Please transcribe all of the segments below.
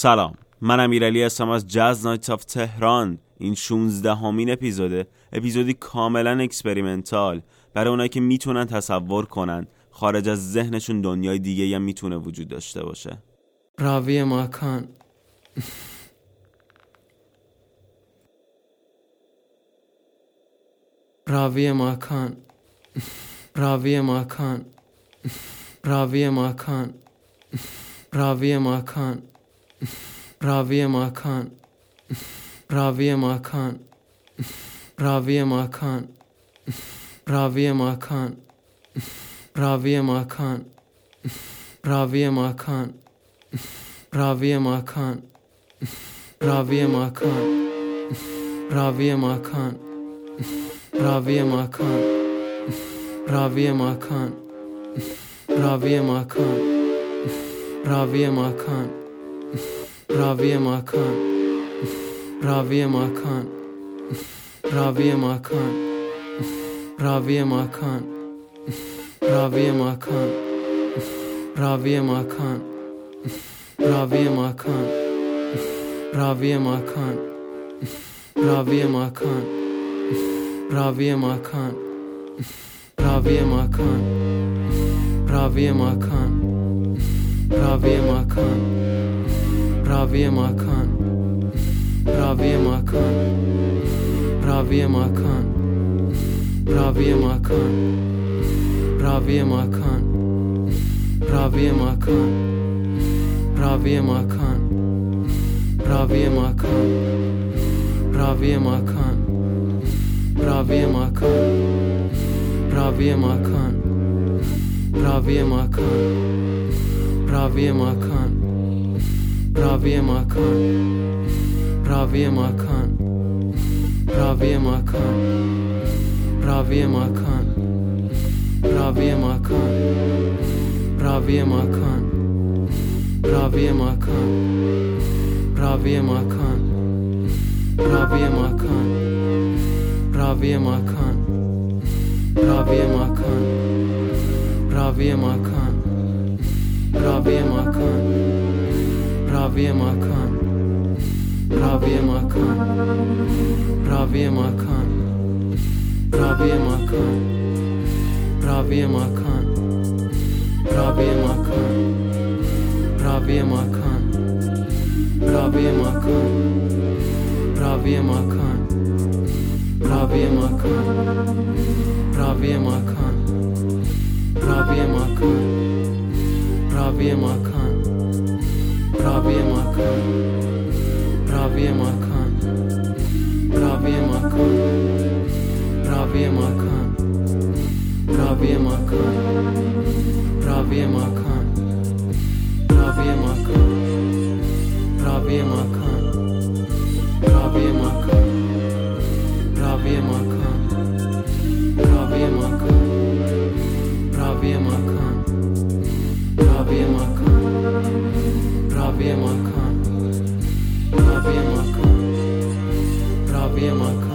سلام. من امیرعلی هستم از Jazz Night of Tehran. این 16 همین اپیزوده. اپیزودی کاملا experimental. برای اونایی که می‌تونن تصور کنن. خارج از ذهنشون دنیای دیگه هم می‌تونه وجود داشته باشه. راوی ماکان. راوی ماکان. راوی ماکان. راوی ماکان. راوی ماکان. راوی ماکان راوی ماکان راوی ماکان راوی ماکان راوی ماکان راوی ماکان راوی ماکان راوی ماکان راوی ماکان راوی ماکان راوی ماکان راوی ماکان راوی ماکان راوی ماکان راوی ماکان راوی ماکان راوی ماکان راوی ماکان راوی ماکان راوی ماکان راوی ماکان راوی ماکان راوی ماکان راوی ماکان راوی ماکان راوی ماکان راوی ماکان راوی ماکان راوی ماکان راوی ماکان راوی ماکان راوی ماکان راوی ماکان راوی ماکان راوی ماکان راوی ماکان راوی ماکان راوی ماکان راوی ماکان راوی ماکان راوی ماکان راوی ماکان راوی ماکان راوی ماکان راوی ماکان راوی ماکان راوی ماکان راوی ماکان راوی ماکان راوی ماکان راوی ماکان راوی ماکان راوی ماکان راوی ماکان راوی ماکان راوی ماکان راوی ماکان راوی ماکان راوی ماکان راوی ماکان راوی ماکان راوی ماکان راوی ماکان راوی ماکان راوی ماکان راوی ماکان راوی ماکان راوی ماکان راوی ماکان راوی ماکان راوی ماکان راوی ماکان راوی ماکان راوی ماکان راوی ماکان راوی ماکان راوی ماکان راوی ماکان Rabia Makan Rabia Makan Rabia Makan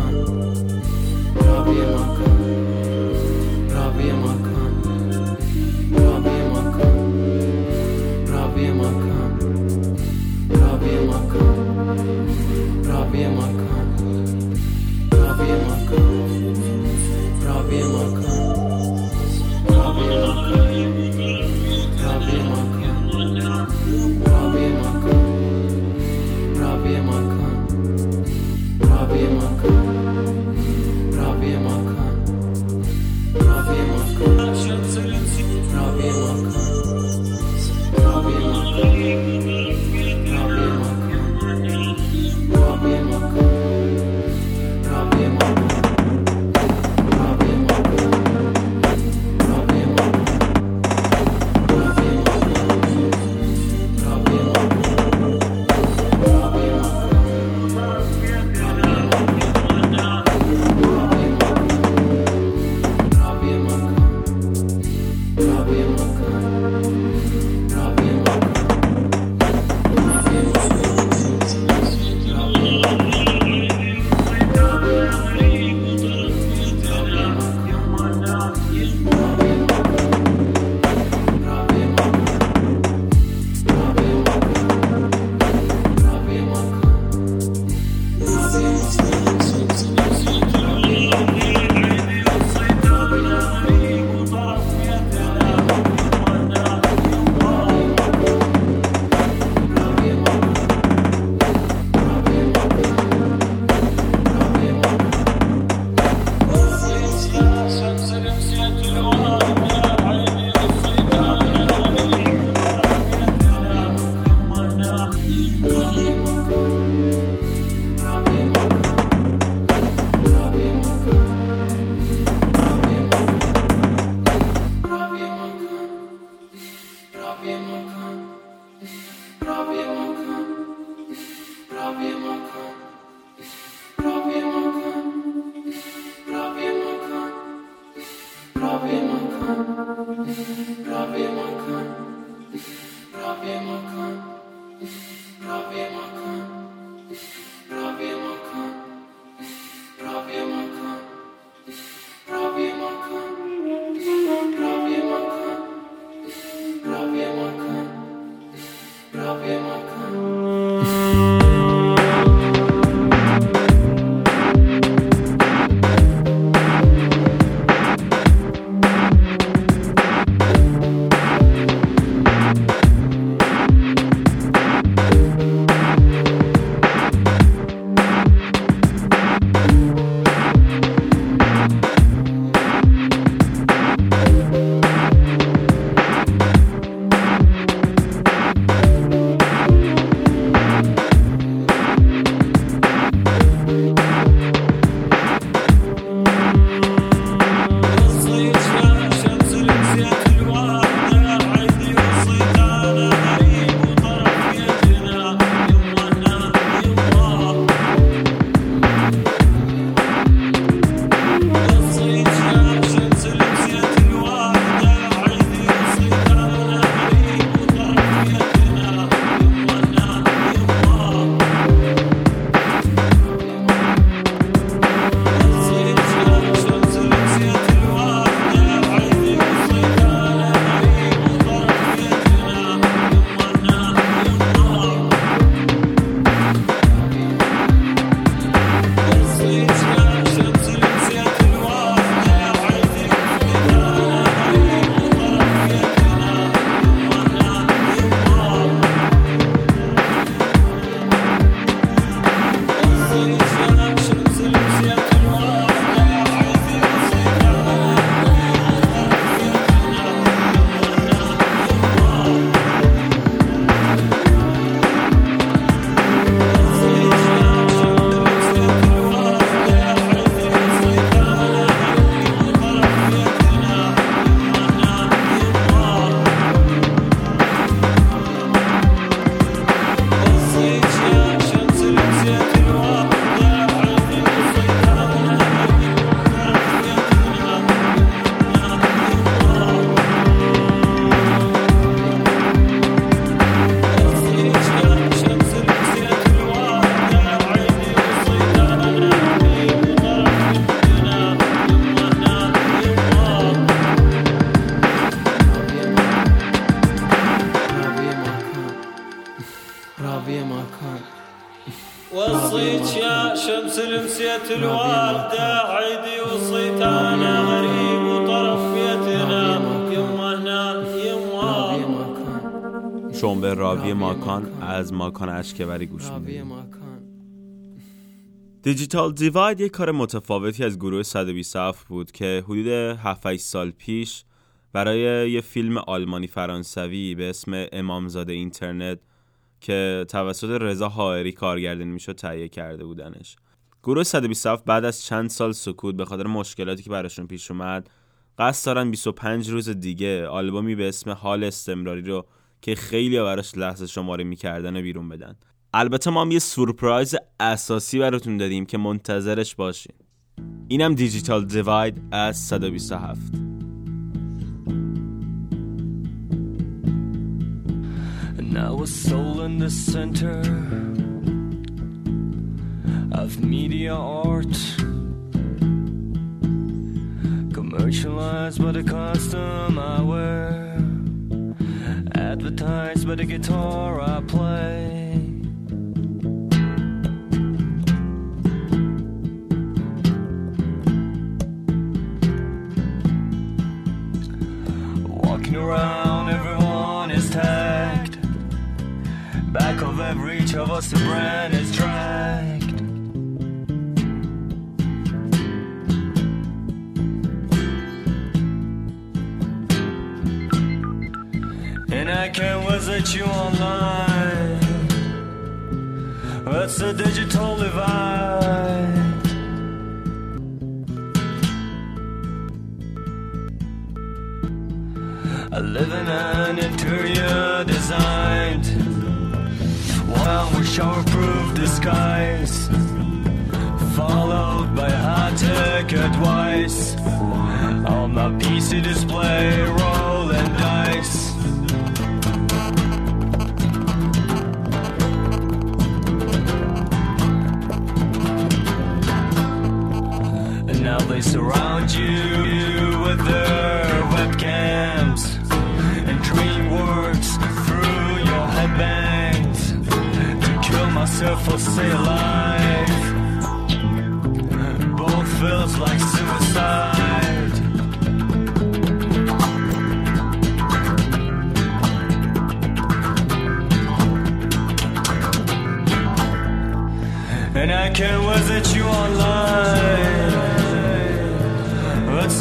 عيدي وصيت أنا غريب وطرف هنا شما به راوی ماکان از ماکان اشکبری گوش می‌دید دیجیتال دیواید یک کار متفاوتی از گروه 127 بود که حدود 7 سال پیش برای یه فیلم آلمانی فرانسوی به اسم امامزاده اینترنت که توسط رضا حائری کارگردانی می‌شد تهیه کرده بودنش. گروه 127 بعد از چند سال سکوت به خاطر مشکلاتی که براشون پیش اومد قصد دارن 25 روز دیگه آلبومی به اسم حال استمراری رو که خیلی براش لحظه شماره می‌کردن و بیرون بدن. البته ما هم یه سورپرایز اساسی براتون دادیم که منتظرش باشین. اینم دیجیتال دیواید از 127 Now a soul in the center. Of media art. Commercialized by the costume I wear, advertised by the guitar I play. Walking around, everyone is tagged. Back of every each of us, the brand is dragged. And I can visit you online. That's the digital divide. I live in an interior designed one with showerproof disguise, followed by high-tech advice. On my PC display, surround you with their webcams and DreamWorks through your headbands to kill myself or stay alive. Both feels like suicide. And I can't visit you online.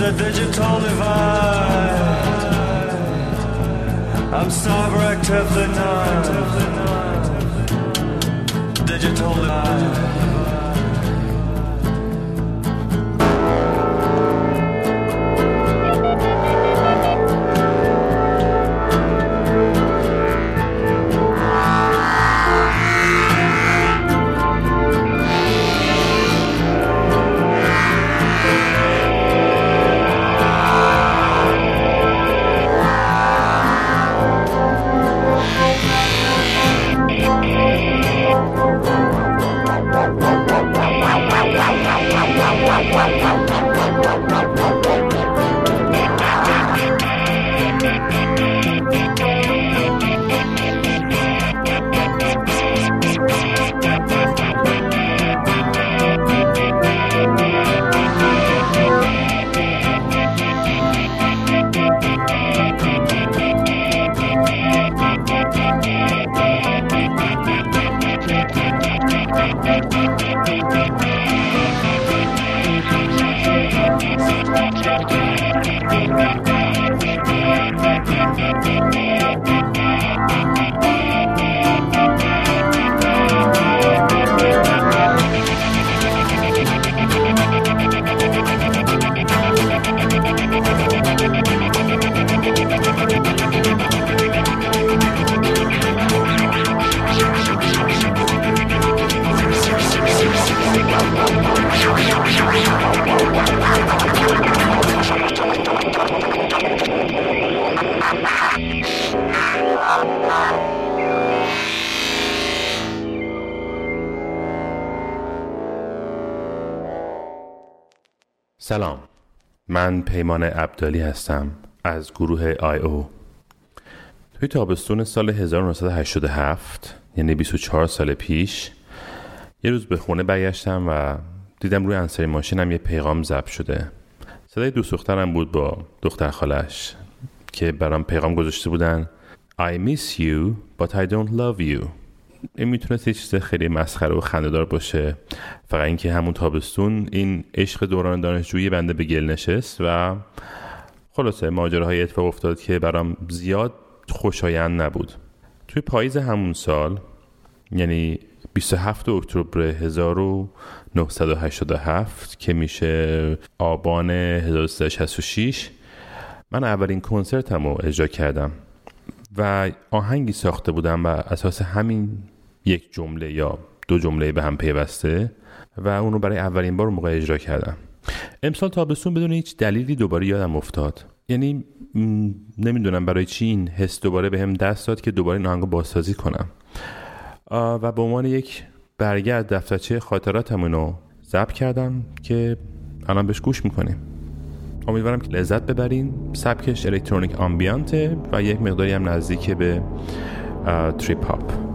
A digital divide. I'm Starbright of the night. Digital divide. پیمان عبدالی هستم از گروه آی او. توی تابستون سال 1987 یعنی 24 سال پیش یه روز به خونه برگشتم و دیدم روی انسری ماشینم یه پیغام ضبط شده. صدای دوست دخترم بود با دختر خالش که برام پیغام گذاشته بودن I miss you but I don't love you. این می‌تونست یه چیز خیلی مسخره و خندهدار باشه. فقط اینکه همون تابستون این عشق دوران دانشجویی بنده به گل نشست و خلاصه ماجراهای اتفاق افتاد که برام زیاد خوشایند نبود. توی پاییز همون سال یعنی 27 اکتبر 1987 که میشه آبان 1366 من اولین کنسرتم رو اجرا کردم و آهنگی ساخته بودم و اساس همین یک جمله یا دو جمله به هم پیوسته و اونو برای اولین بار موقع اجرا کردم. امسال تابستون بدون هیچ دلیلی دوباره یادم افتاد. یعنی نمی‌دونم برای چی این حس دوباره به هم دست داد که دوباره این آهنگو بازسازی کنم. و به عنوان یک برگرد دفترچه خاطراتم اینو ضبط کردم که الان بهش گوش می‌کنیم. امیدوارم که لذت ببرین. سبکش الکترونیک آمبیانته و یک مقداری هم نزدیک به تریپ هاپ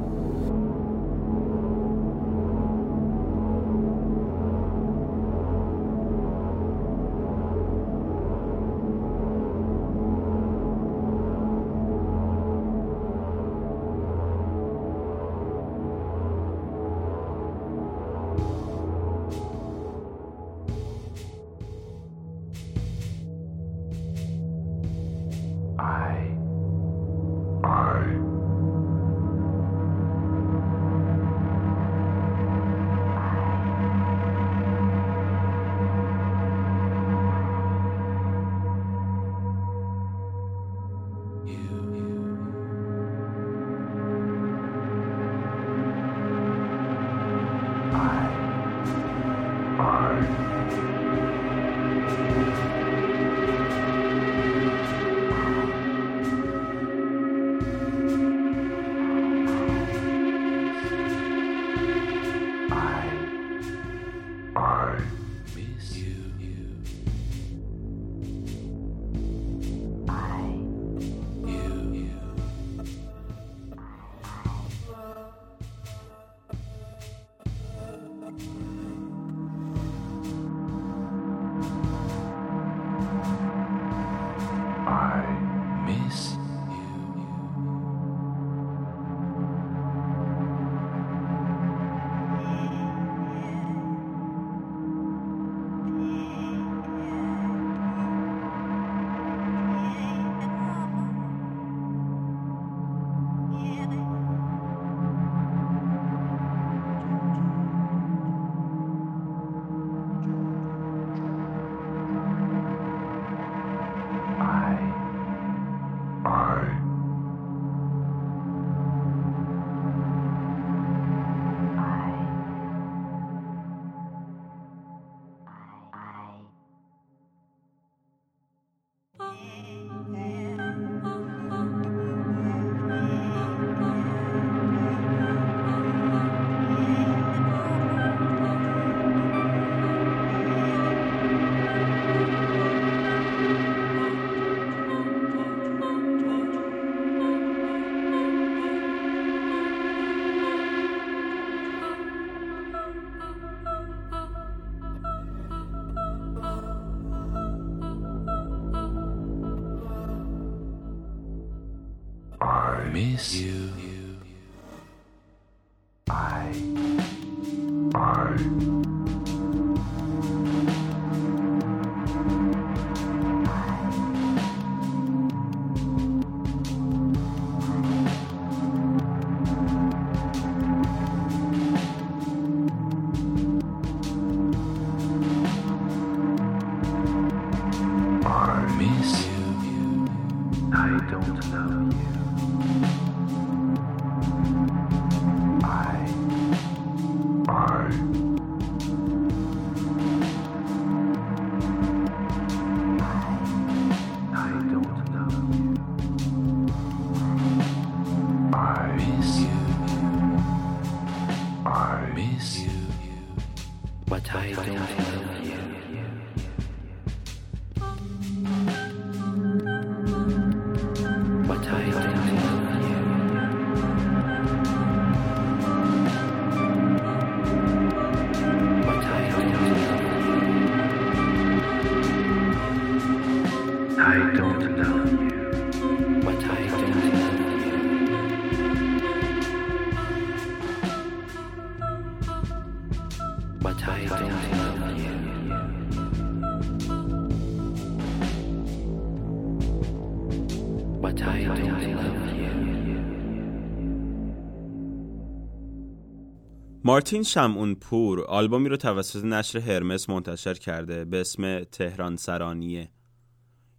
مارتین شمعون پور آلبومی رو توسط نشر هرمس منتشر کرده به اسم تهران سرانیه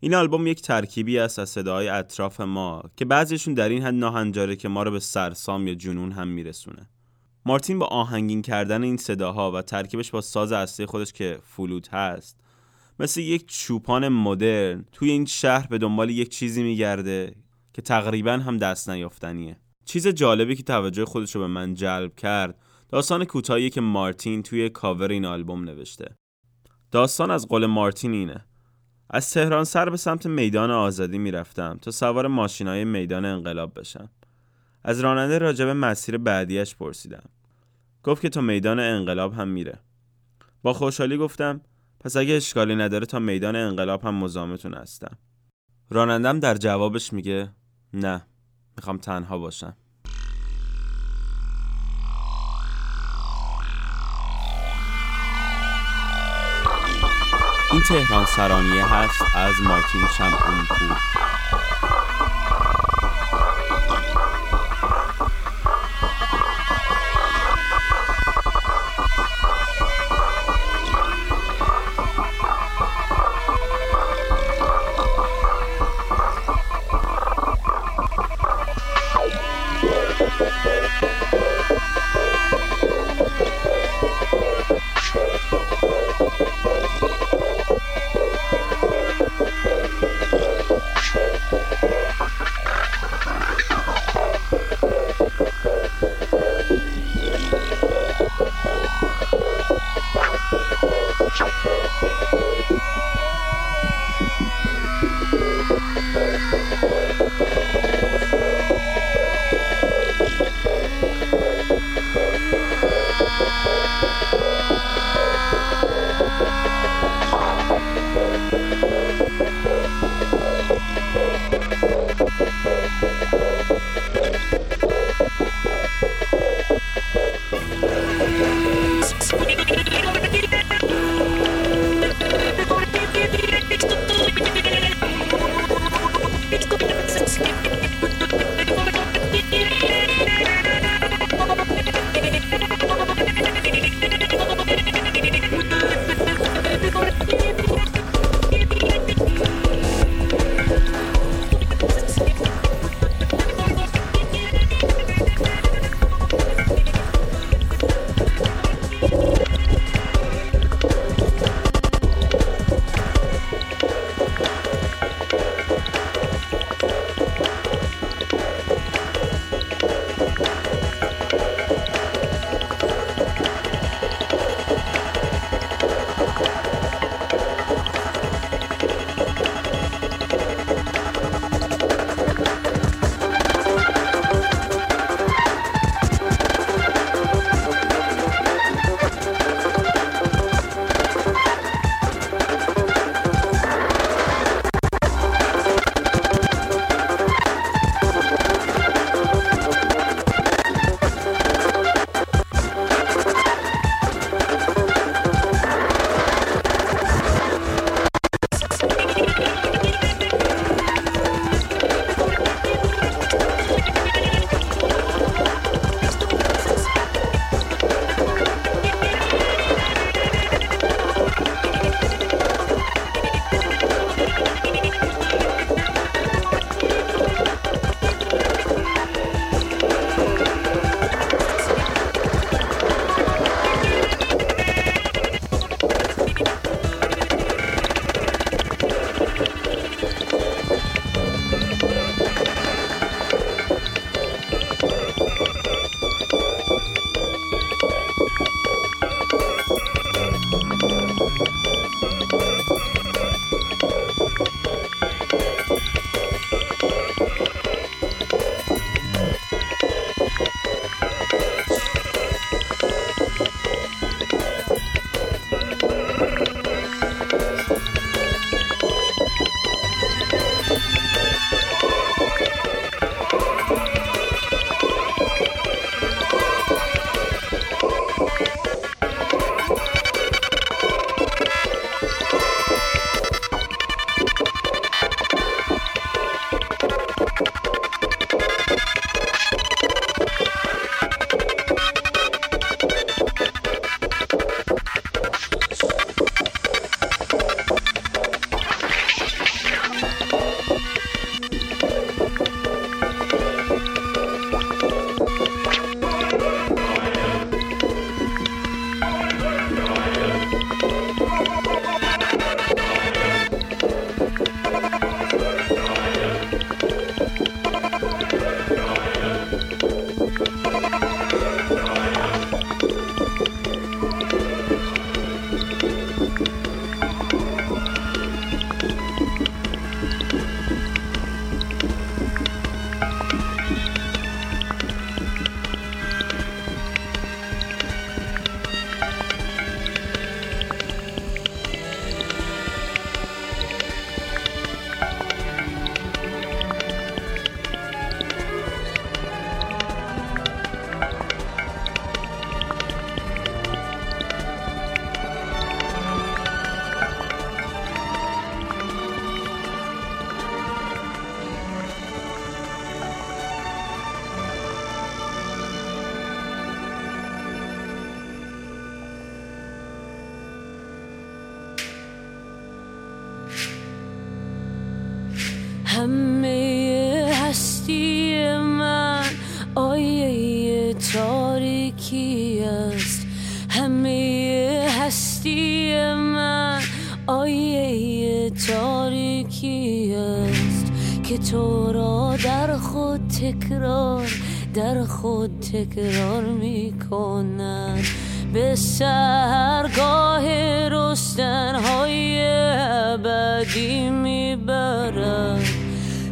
این آلبوم یک ترکیبی است از صداهای اطراف ما که بعضیشون در این حد ناهنجاره که ما رو به سرسام یا جنون هم میرسونه. مارتین با آهنگین کردن این صداها و ترکیبش با ساز اصلی خودش که فلوت هست مثل یک چوپان مدرن توی این شهر به دنبال یک چیزی میگرده که تقریبا هم دست نیافتنیه. چیز جالبی که توجه خودش رو به من جلب کرد داستان کوتاهی که مارتین توی کاور این آلبوم نوشته. داستان از قول مارتین اینه. از تهران سر به سمت میدان آزادی می‌رفتم تا سوار ماشینای میدان انقلاب بشم. از راننده راجب مسیر بعدیش پرسیدم. گفت که تا میدان انقلاب هم میره. با خوشحالی گفتم پس اگه اشکالی نداره تا میدان انقلاب هم مزاحمتون هستم. رانندم در جوابش میگه نه می‌خوام تنها باشم. تهران سرانیه هست از مارتین شمعون پور. آیه تاریکی است که تو را در خود تکرار در خود تکرار می کند به سرگاه رستنهای ابدی می‌برد.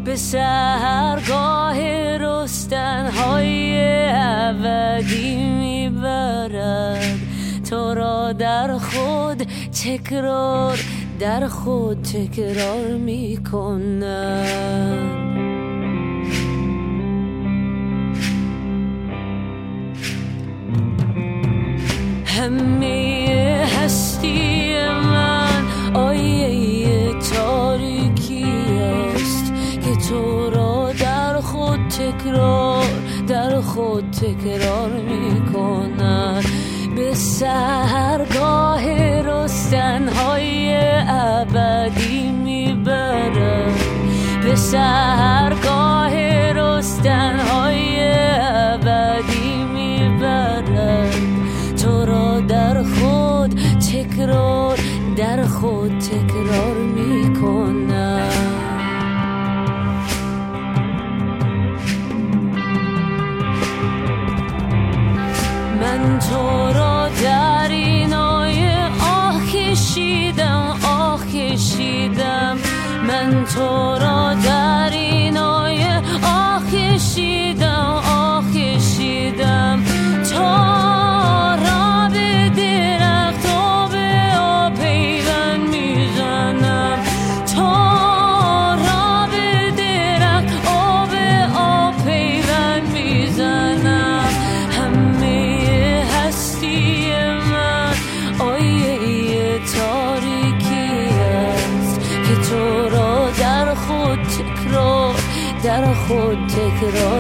به سرگاه رستنهای ابدی می‌برد. تو را در خود تکرار در خود تکرار می‌کند همه هستی من آیه تاریکی است که تو را در خود تکرار در خود تکرار می کند به سرگاه رستنهای ابدی می‌برد به سرگاه رستنهای ابدی می‌برد تو را در خود تکرار در خود تکرار می‌کنم. من خود تکرار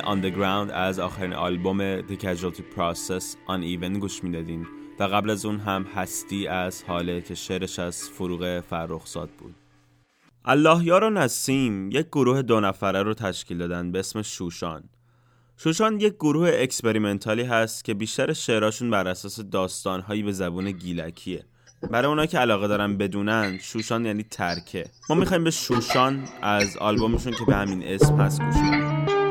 Underground از آخرین آلبوم The Casualty Process Uneven گوش می‌دادین و قبل از اون هم هستی از حاله که شعرش از فروغ فرخزاد بود. الله یار و نسیم یک گروه دو نفره رو تشکیل دادن به اسم شوشان. شوشان یک گروه اکسپریمنتالی هست که بیشتر شعراشون بر اساس داستانهایی به زبون گیلکیه. برای اونا که علاقه دارن بدونن شوشان یعنی ترکه. ما می‌خوایم به شوشان از آلبومشون که به همین اسم هست گوش کنیم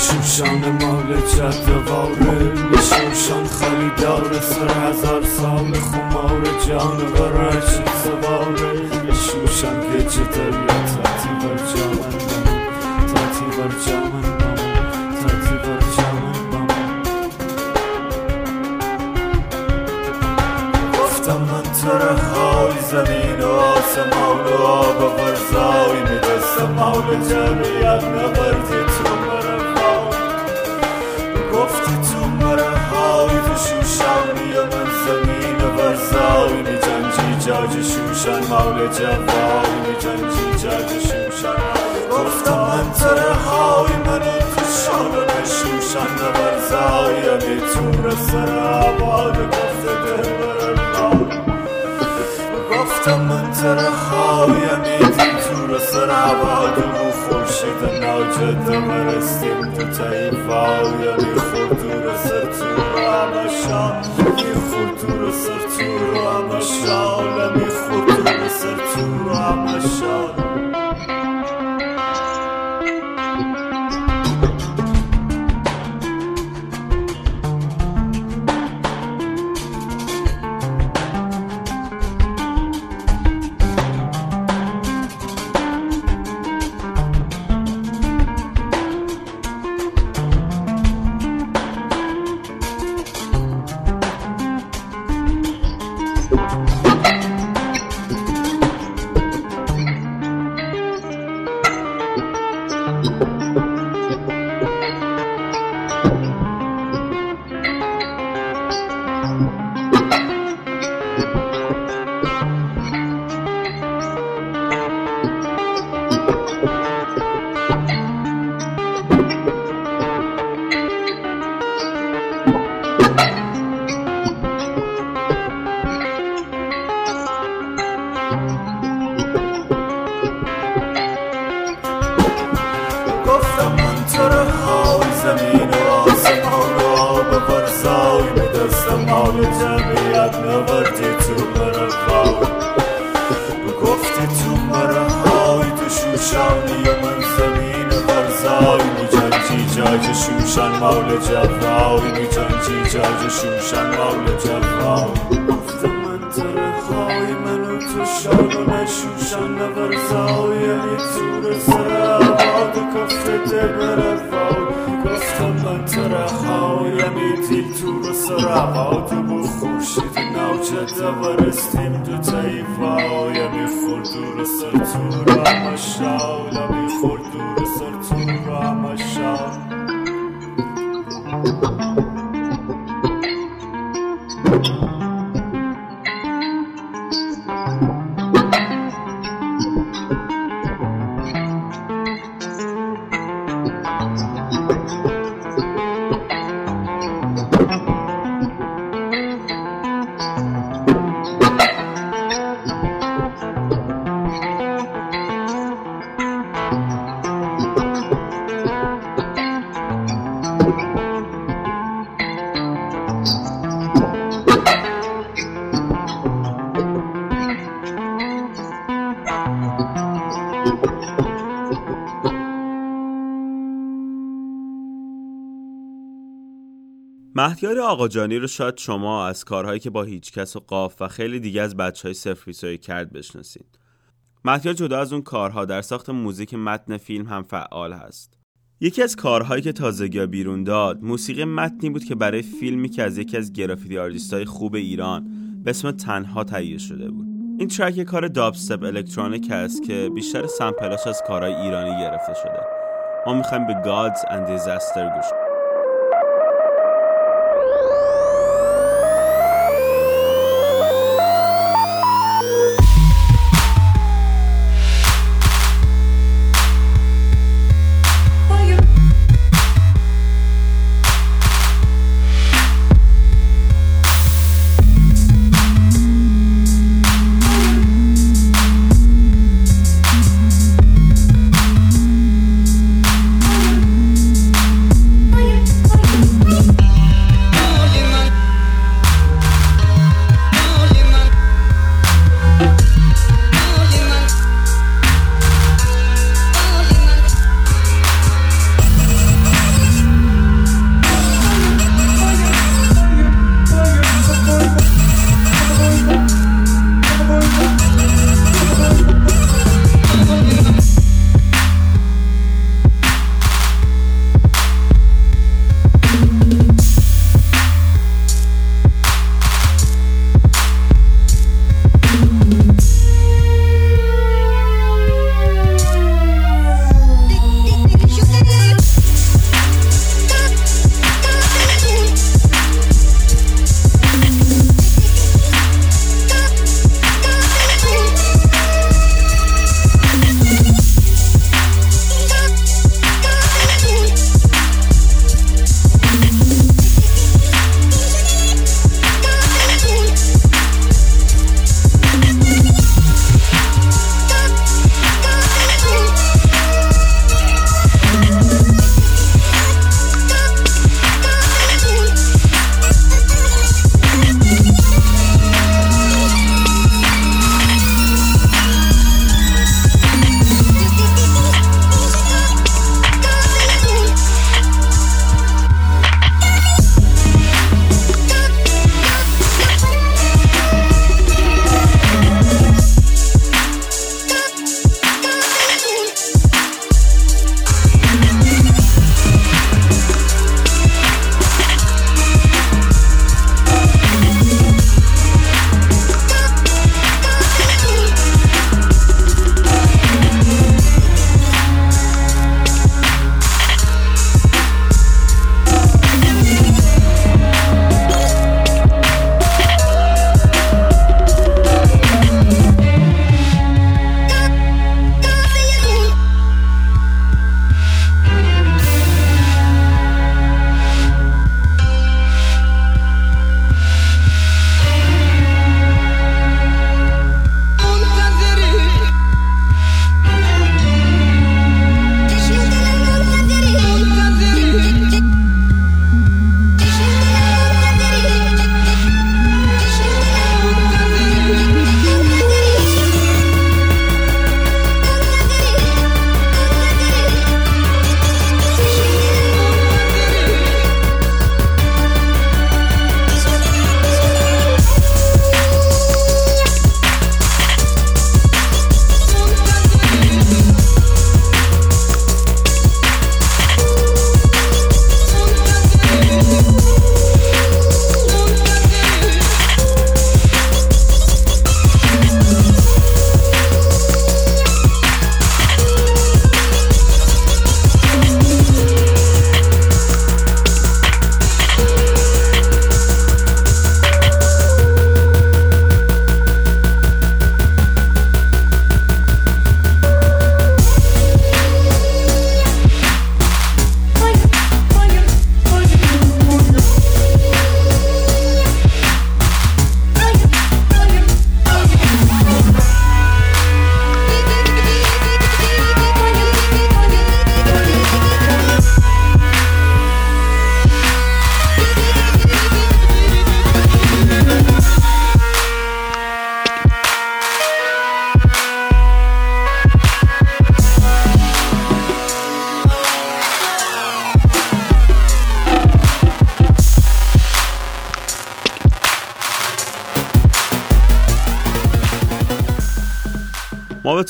شوشان مال جدواره شوشان خریدار سر هزار سال خمار جانور رشید سواره. شوشان گجه دریا تاتی بر جامن زمین و آسمان و آب و ورزای میدستم حول جمعیت نبردی تو مرا گفتی تو مرا های تو شوشانی و من زمین و ورزای می جنجی جاج شوشن مال جوای می جنجی جاج شوشن گفتم من تره های من و شوشن و ورزای می تو رسر آباد گفته دل تره هایم ایدی تو رو سر عباد و خورشید ناجد مرستیم. تو تایفایم ای خورد سر تو رو همشا ای خورد سر تو رو همشا ای خورد سر تو رو همشا شوشانی و من زمین و ورزای میجنجی جاج شوشن مال جوای میجنجی جاج شوشن مال جوای گفتم من تره های من و تو شانه شوشن و ورزای یعنی تور سر آباد کفت دل تره هایم ایدی تو رو سر آباد و خورشید نوچه دورستیم دو تایفایم ای خورد دور سر تو شاولم ای خورد دور سر تو رو همه مهدیار آقاجانی رو شاید شما از کارهایی که با هیچکس و قاف و خیلی دیگه از بچه های صفر بیست و یکی کرد بشناسید. مهدیار جدا از اون کارها در ساخت موزیک متن فیلم هم فعال هست. یکی از کارهایی که تازگی بیرون داد موسیقی متنی بود که برای فیلمی که از یکی از graffiti artist ای خوب ایران به اسم تنها تهیه شده بود. این track یه کار dubstep الکترونیک هست که بیشتر sample اش از کارهای ایرانی گرفته شده ما می‌خوایم به Gods and Disaster گوش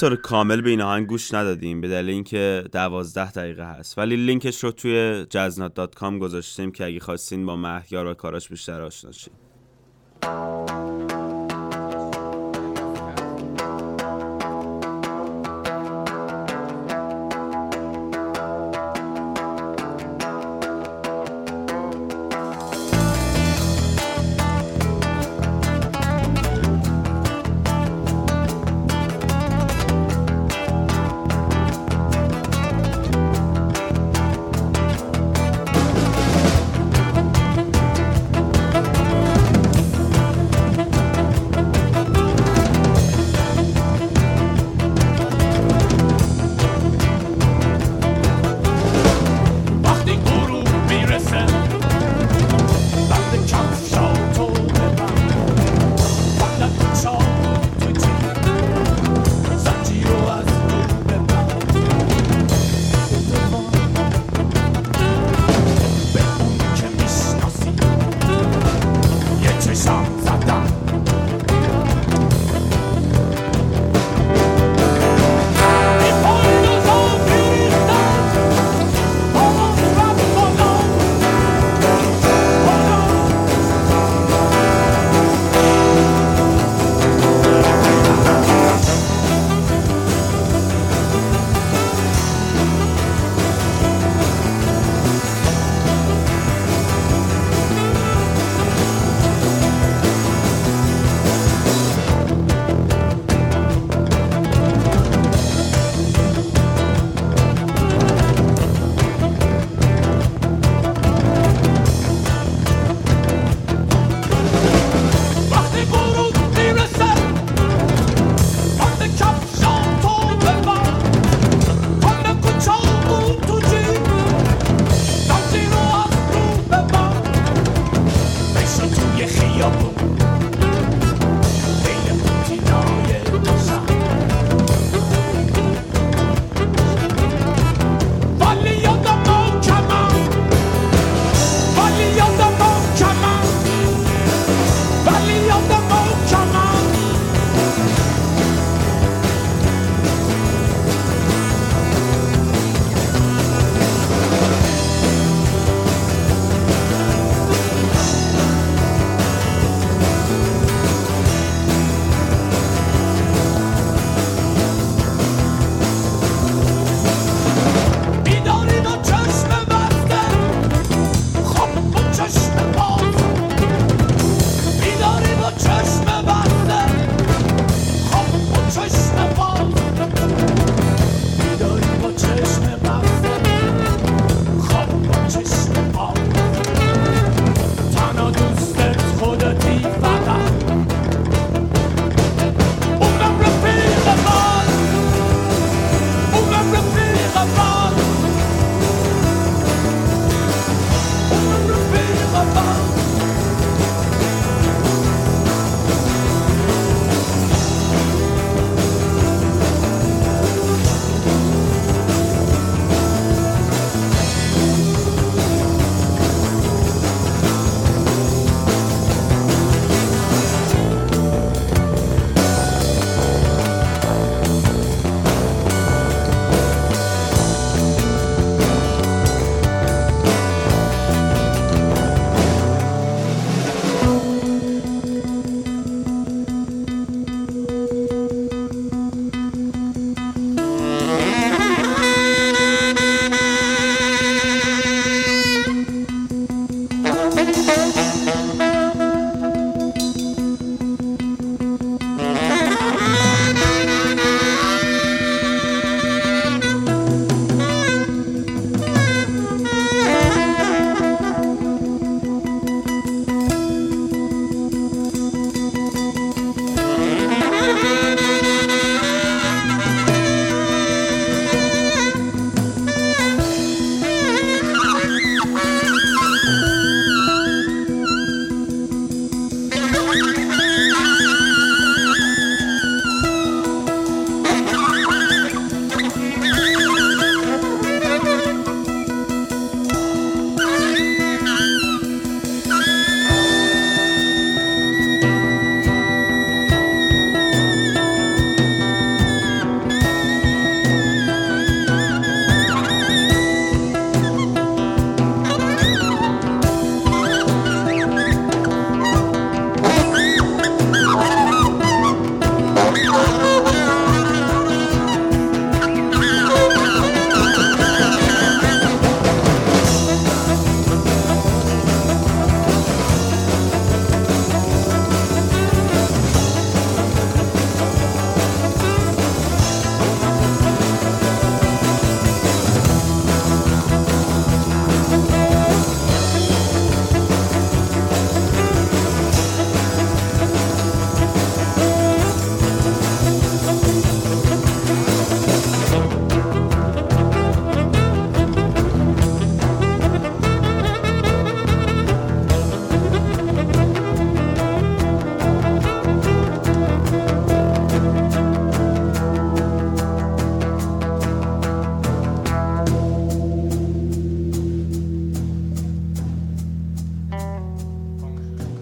طور کامل به این آهنگ گوش ندادیم به دلیل اینکه دوازده دقیقه هست. ولی لینکش رو توی جزنات گذاشتیم که اگه خواستین با مهیار و کاراش بیشتر آشنا شین.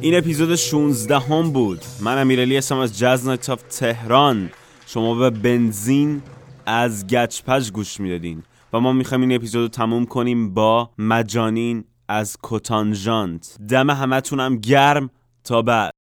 این اپیزود 16 هم بود. من امیرعلی هستم از نایت آف تهران. شما به بنزین از گچپج گوش می‌دادین و ما می‌خوایم این اپیزود رو تموم کنیم با مجانین از کتانژانت. دم همتونم گرم. تا بعد.